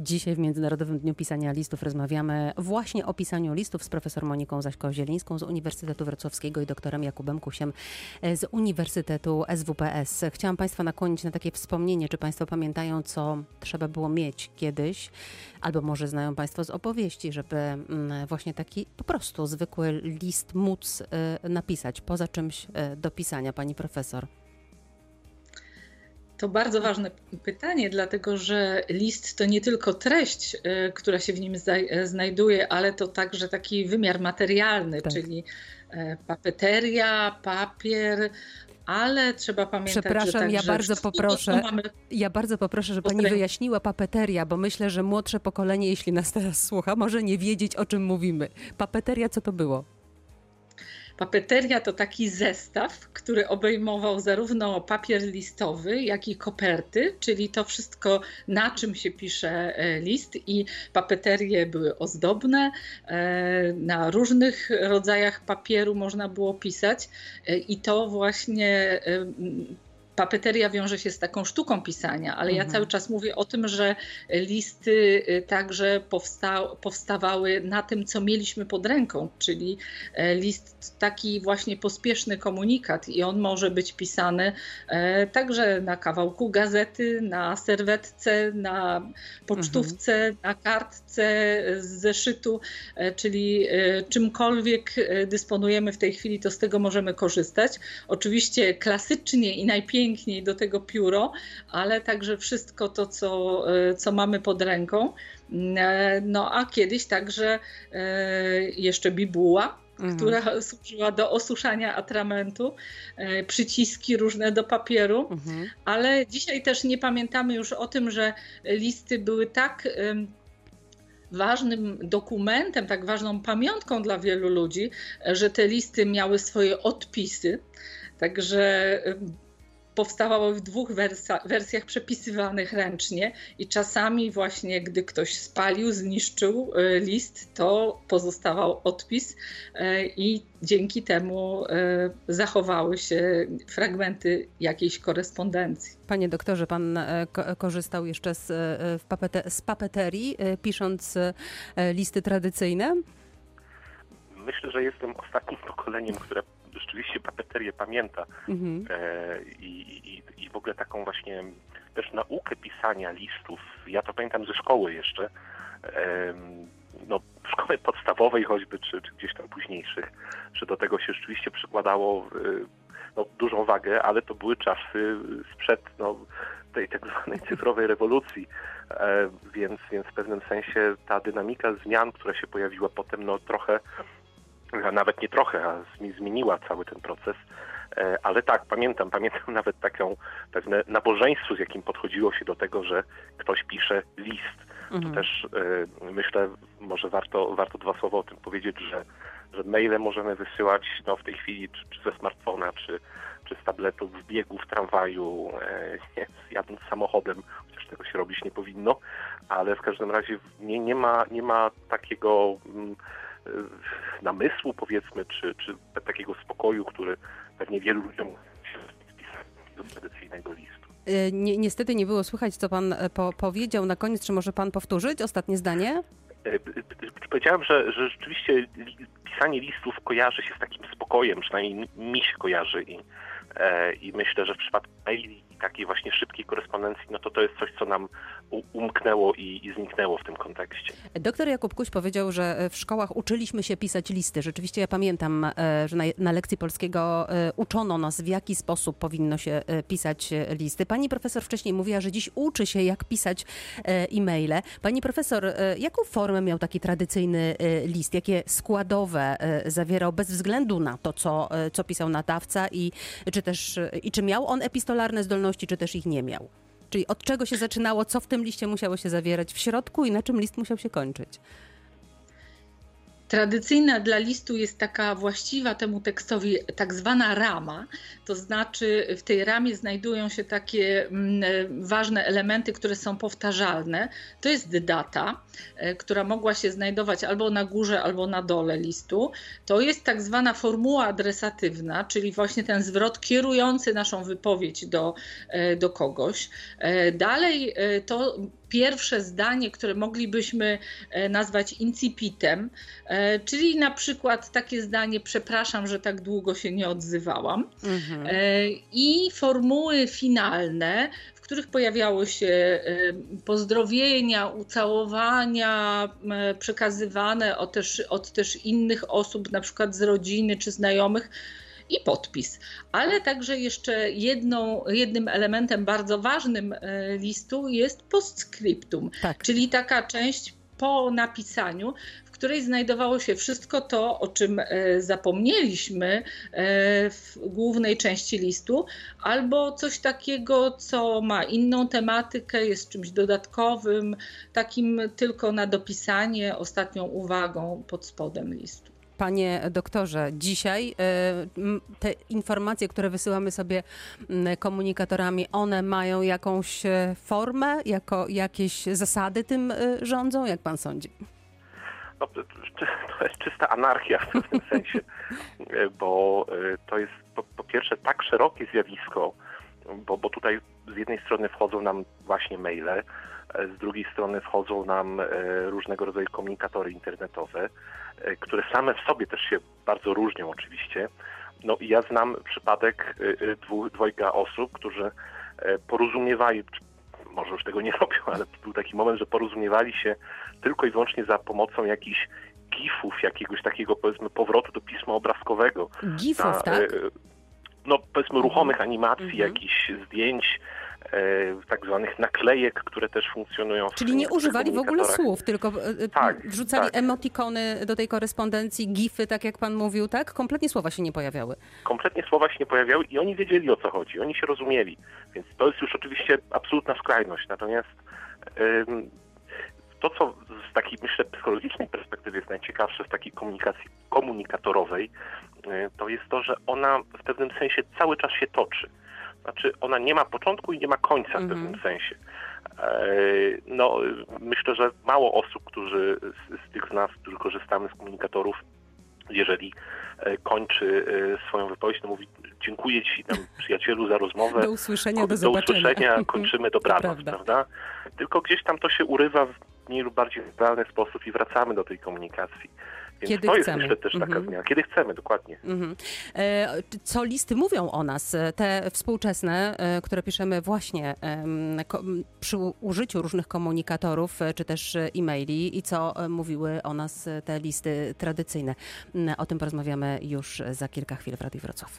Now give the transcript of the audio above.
Dzisiaj w Międzynarodowym Dniu Pisania Listów rozmawiamy właśnie o pisaniu listów z profesor Moniką Zaśką-Zielińską z Uniwersytetu Wrocławskiego i doktorem Jakubem Kusiem z Uniwersytetu SWPS. Chciałam Państwa nakłonić na takie wspomnienie, czy Państwo pamiętają, co trzeba było mieć kiedyś, albo może znają Państwo z opowieści, żeby mm, właśnie taki po prostu zwykły list móc y, napisać, poza czymś y, do pisania, Pani Profesor. To bardzo ważne pytanie, dlatego że list to nie tylko treść, y, która się w nim znajduje, ale to także taki wymiar materialny, tak. czyli e, papeteria, papier, ale trzeba pamiętać, Przepraszam, że ja bardzo poproszę. Mamy... Ja bardzo poproszę, żeby pani wyjaśniła papeteria, bo myślę, że młodsze pokolenie, jeśli nas teraz słucha, może nie wiedzieć, o czym mówimy. Papeteria, co to było? Papeteria to taki zestaw, który obejmował zarówno papier listowy, jak i koperty, czyli to wszystko, na czym się pisze e, list. I papeterie były ozdobne, e, na różnych rodzajach papieru można było pisać, e, i to właśnie papeteria wiąże się z taką sztuką pisania, ale mhm. ja cały czas mówię o tym, że listy y, także powsta powstawały na tym, co mieliśmy pod ręką, czyli e, list taki właśnie pospieszny komunikat i on może być pisany e, także na kawałku gazety, na serwetce, na pocztówce, mhm. na kartce z zeszytu, e, czyli czymkolwiek dysponujemy w tej chwili, to z tego możemy korzystać. Oczywiście klasycznie i najpiękniej piękniej do tego pióro, ale także wszystko to, co, e, co mamy pod ręką. E, no a kiedyś także e, jeszcze bibuła, mhm. która służyła do osuszania atramentu, przyciski różne do papieru, mhm. ale dzisiaj też nie pamiętamy już o tym, że listy były tak ważnym dokumentem, tak ważną pamiątką dla wielu ludzi, że te listy miały swoje odpisy. Także powstawały w dwóch wersjach przepisywanych ręcznie i czasami właśnie gdy ktoś spalił, zniszczył e, list, to pozostawał odpis e, i dzięki temu e, zachowały się fragmenty jakiejś korespondencji. Panie doktorze, pan korzystał jeszcze z, z papeterii, pisząc listy tradycyjne? Myślę, że jestem ostatnim pokoleniem, które rzeczywiście papeterię pamięta mhm. e, i, i, i w ogóle taką właśnie też naukę pisania listów. Ja to pamiętam ze szkoły jeszcze, e, no szkoły podstawowej choćby, czy, czy gdzieś tam późniejszych, że do tego się rzeczywiście przykładało e, no, dużą wagę, ale to były czasy sprzed no, tej tak zwanej cyfrowej rewolucji, e, więc, więc w pewnym sensie ta dynamika zmian, która się pojawiła potem, no trochę a nawet nie trochę, a zmieniła cały ten proces. E, ale tak, pamiętam, pamiętam nawet taką pewne nabożeństwo, z jakim podchodziło się do tego, że ktoś pisze list. Mhm. To też e, myślę, może warto, warto dwa słowa o tym powiedzieć, że, że maile możemy wysyłać no, w tej chwili czy, czy ze smartfona, czy, czy z tabletu w biegu, w tramwaju, e, jadąc samochodem, chociaż tego się robić nie powinno, ale w każdym razie nie, nie, ma, nie ma takiego... Mm, namysłu powiedzmy, czy, czy takiego spokoju, który pewnie wielu ludziom się do tradycyjnego listu. E, ni niestety nie było słychać, co pan e, po powiedział na koniec. Czy może pan powtórzyć ostatnie zdanie? Powiedziałem, że, że rzeczywiście pisanie listów kojarzy się z takim spokojem, przynajmniej mi się kojarzy i, i myślę, że w przypadku maili takiej właśnie szybkiej korespondencji, no to to jest coś, co nam umknęło i, i, zniknęło w tym kontekście. Doktor Jakub Kuś powiedział, że w szkołach uczyliśmy się pisać listy. Rzeczywiście ja pamiętam, e, że na, na lekcji polskiego e, uczono nas, w jaki sposób powinno się e, pisać listy. Pani profesor wcześniej mówiła, że dziś uczy się, jak pisać e-maile. Pani profesor, jaką formę miał taki tradycyjny list? Jakie składowe zawierał bez względu na to, co, co pisał nadawca i czy też i czy miał on epistolarne zdolności czy też ich nie miał. Czyli od czego się zaczynało, co w tym liście musiało się zawierać w środku i na czym list musiał się kończyć. Tradycyjna dla listu jest taka właściwa temu tekstowi tak zwana rama, to znaczy w tej ramie znajdują się takie mm, ważne elementy, które są powtarzalne. To jest data, e, która mogła się znajdować albo na górze, albo na dole listu. To jest tak zwana formuła adresatywna, czyli właśnie ten zwrot kierujący naszą wypowiedź do, e, do kogoś. E, dalej to pierwsze zdanie, które moglibyśmy e, nazwać incipitem, e, czyli na przykład takie zdanie: Przepraszam, że tak długo się nie odzywałam. Mhm. E, I formuły finalne, w których pojawiały się pozdrowienia, ucałowania przekazywane od też, od też innych osób, na przykład z rodziny czy znajomych i podpis. Ale także jeszcze jedną, jednym elementem bardzo ważnym e, listu jest postscriptum, tak. czyli taka część po napisaniu, w której znajdowało się wszystko to, o czym e, zapomnieliśmy e, w głównej części listu, albo coś takiego, co ma inną tematykę, jest czymś dodatkowym, takim tylko na dopisanie, ostatnią uwagą pod spodem listu. Panie doktorze, dzisiaj e, te informacje, które wysyłamy sobie komunikatorami, one mają jakąś e, formę, jako jakieś zasady tym e, rządzą? Jak pan sądzi? No, to jest czysta anarchia w pewnym sensie, bo to jest po, po, pierwsze tak szerokie zjawisko, bo, bo tutaj z jednej strony wchodzą nam właśnie maile, z drugiej strony wchodzą nam różnego rodzaju komunikatory internetowe, E, które same w sobie też się bardzo różnią oczywiście. No i ja znam przypadek e, e, dwu, dwojga osób, którzy porozumiewali, może już tego nie robią, ale był taki moment, że porozumiewali się tylko i wyłącznie za pomocą jakichś gifów, jakiegoś takiego powiedzmy powrotu do pisma obrazkowego. Gifów, na, tak? No powiedzmy ruchomych animacji, -hmm. jakichś zdjęć, E, tak zwanych naklejek, które też funkcjonują w Czyli nie używali w ogóle słów, tylko e, e, tak, wrzucali tak. emotikony do tej korespondencji, gify, tak jak pan mówił, tak? Kompletnie słowa się nie pojawiały. Kompletnie słowa się nie pojawiały i oni wiedzieli o co chodzi, oni się rozumieli. Więc to jest już oczywiście absolutna skrajność. Natomiast to, co z takiej, myślę, psychologicznej perspektywy jest najciekawsze w takiej komunikacji komunikatorowej, to jest to, że ona w pewnym sensie cały czas się toczy. Znaczy ona nie ma początku i nie ma końca w mhm. pewnym sensie. E, no, myślę, że mało osób, którzy z, z tych z nas, którzy korzystamy z komunikatorów, jeżeli e, kończy e, swoją wypowiedź, to mówi dziękuję Ci tam przyjacielu za rozmowę. Do usłyszenia, do, do zobaczenia. usłyszenia, kończymy dobranoc, prawda. prawda? Tylko gdzieś tam to się urywa w mniej lub bardziej realny sposób i wracamy do tej komunikacji. Więc Kiedy to jest chcemy. myślę też taka mhm. zmiana. Kiedy chcemy, dokładnie. Mhm. E, co listy mówią o nas, te współczesne, e, które piszemy właśnie przy użyciu różnych komunikatorów, e, czy też e-maili i co mówiły o nas te listy tradycyjne. O tym porozmawiamy już za kilka chwil w Radiu Wrocław.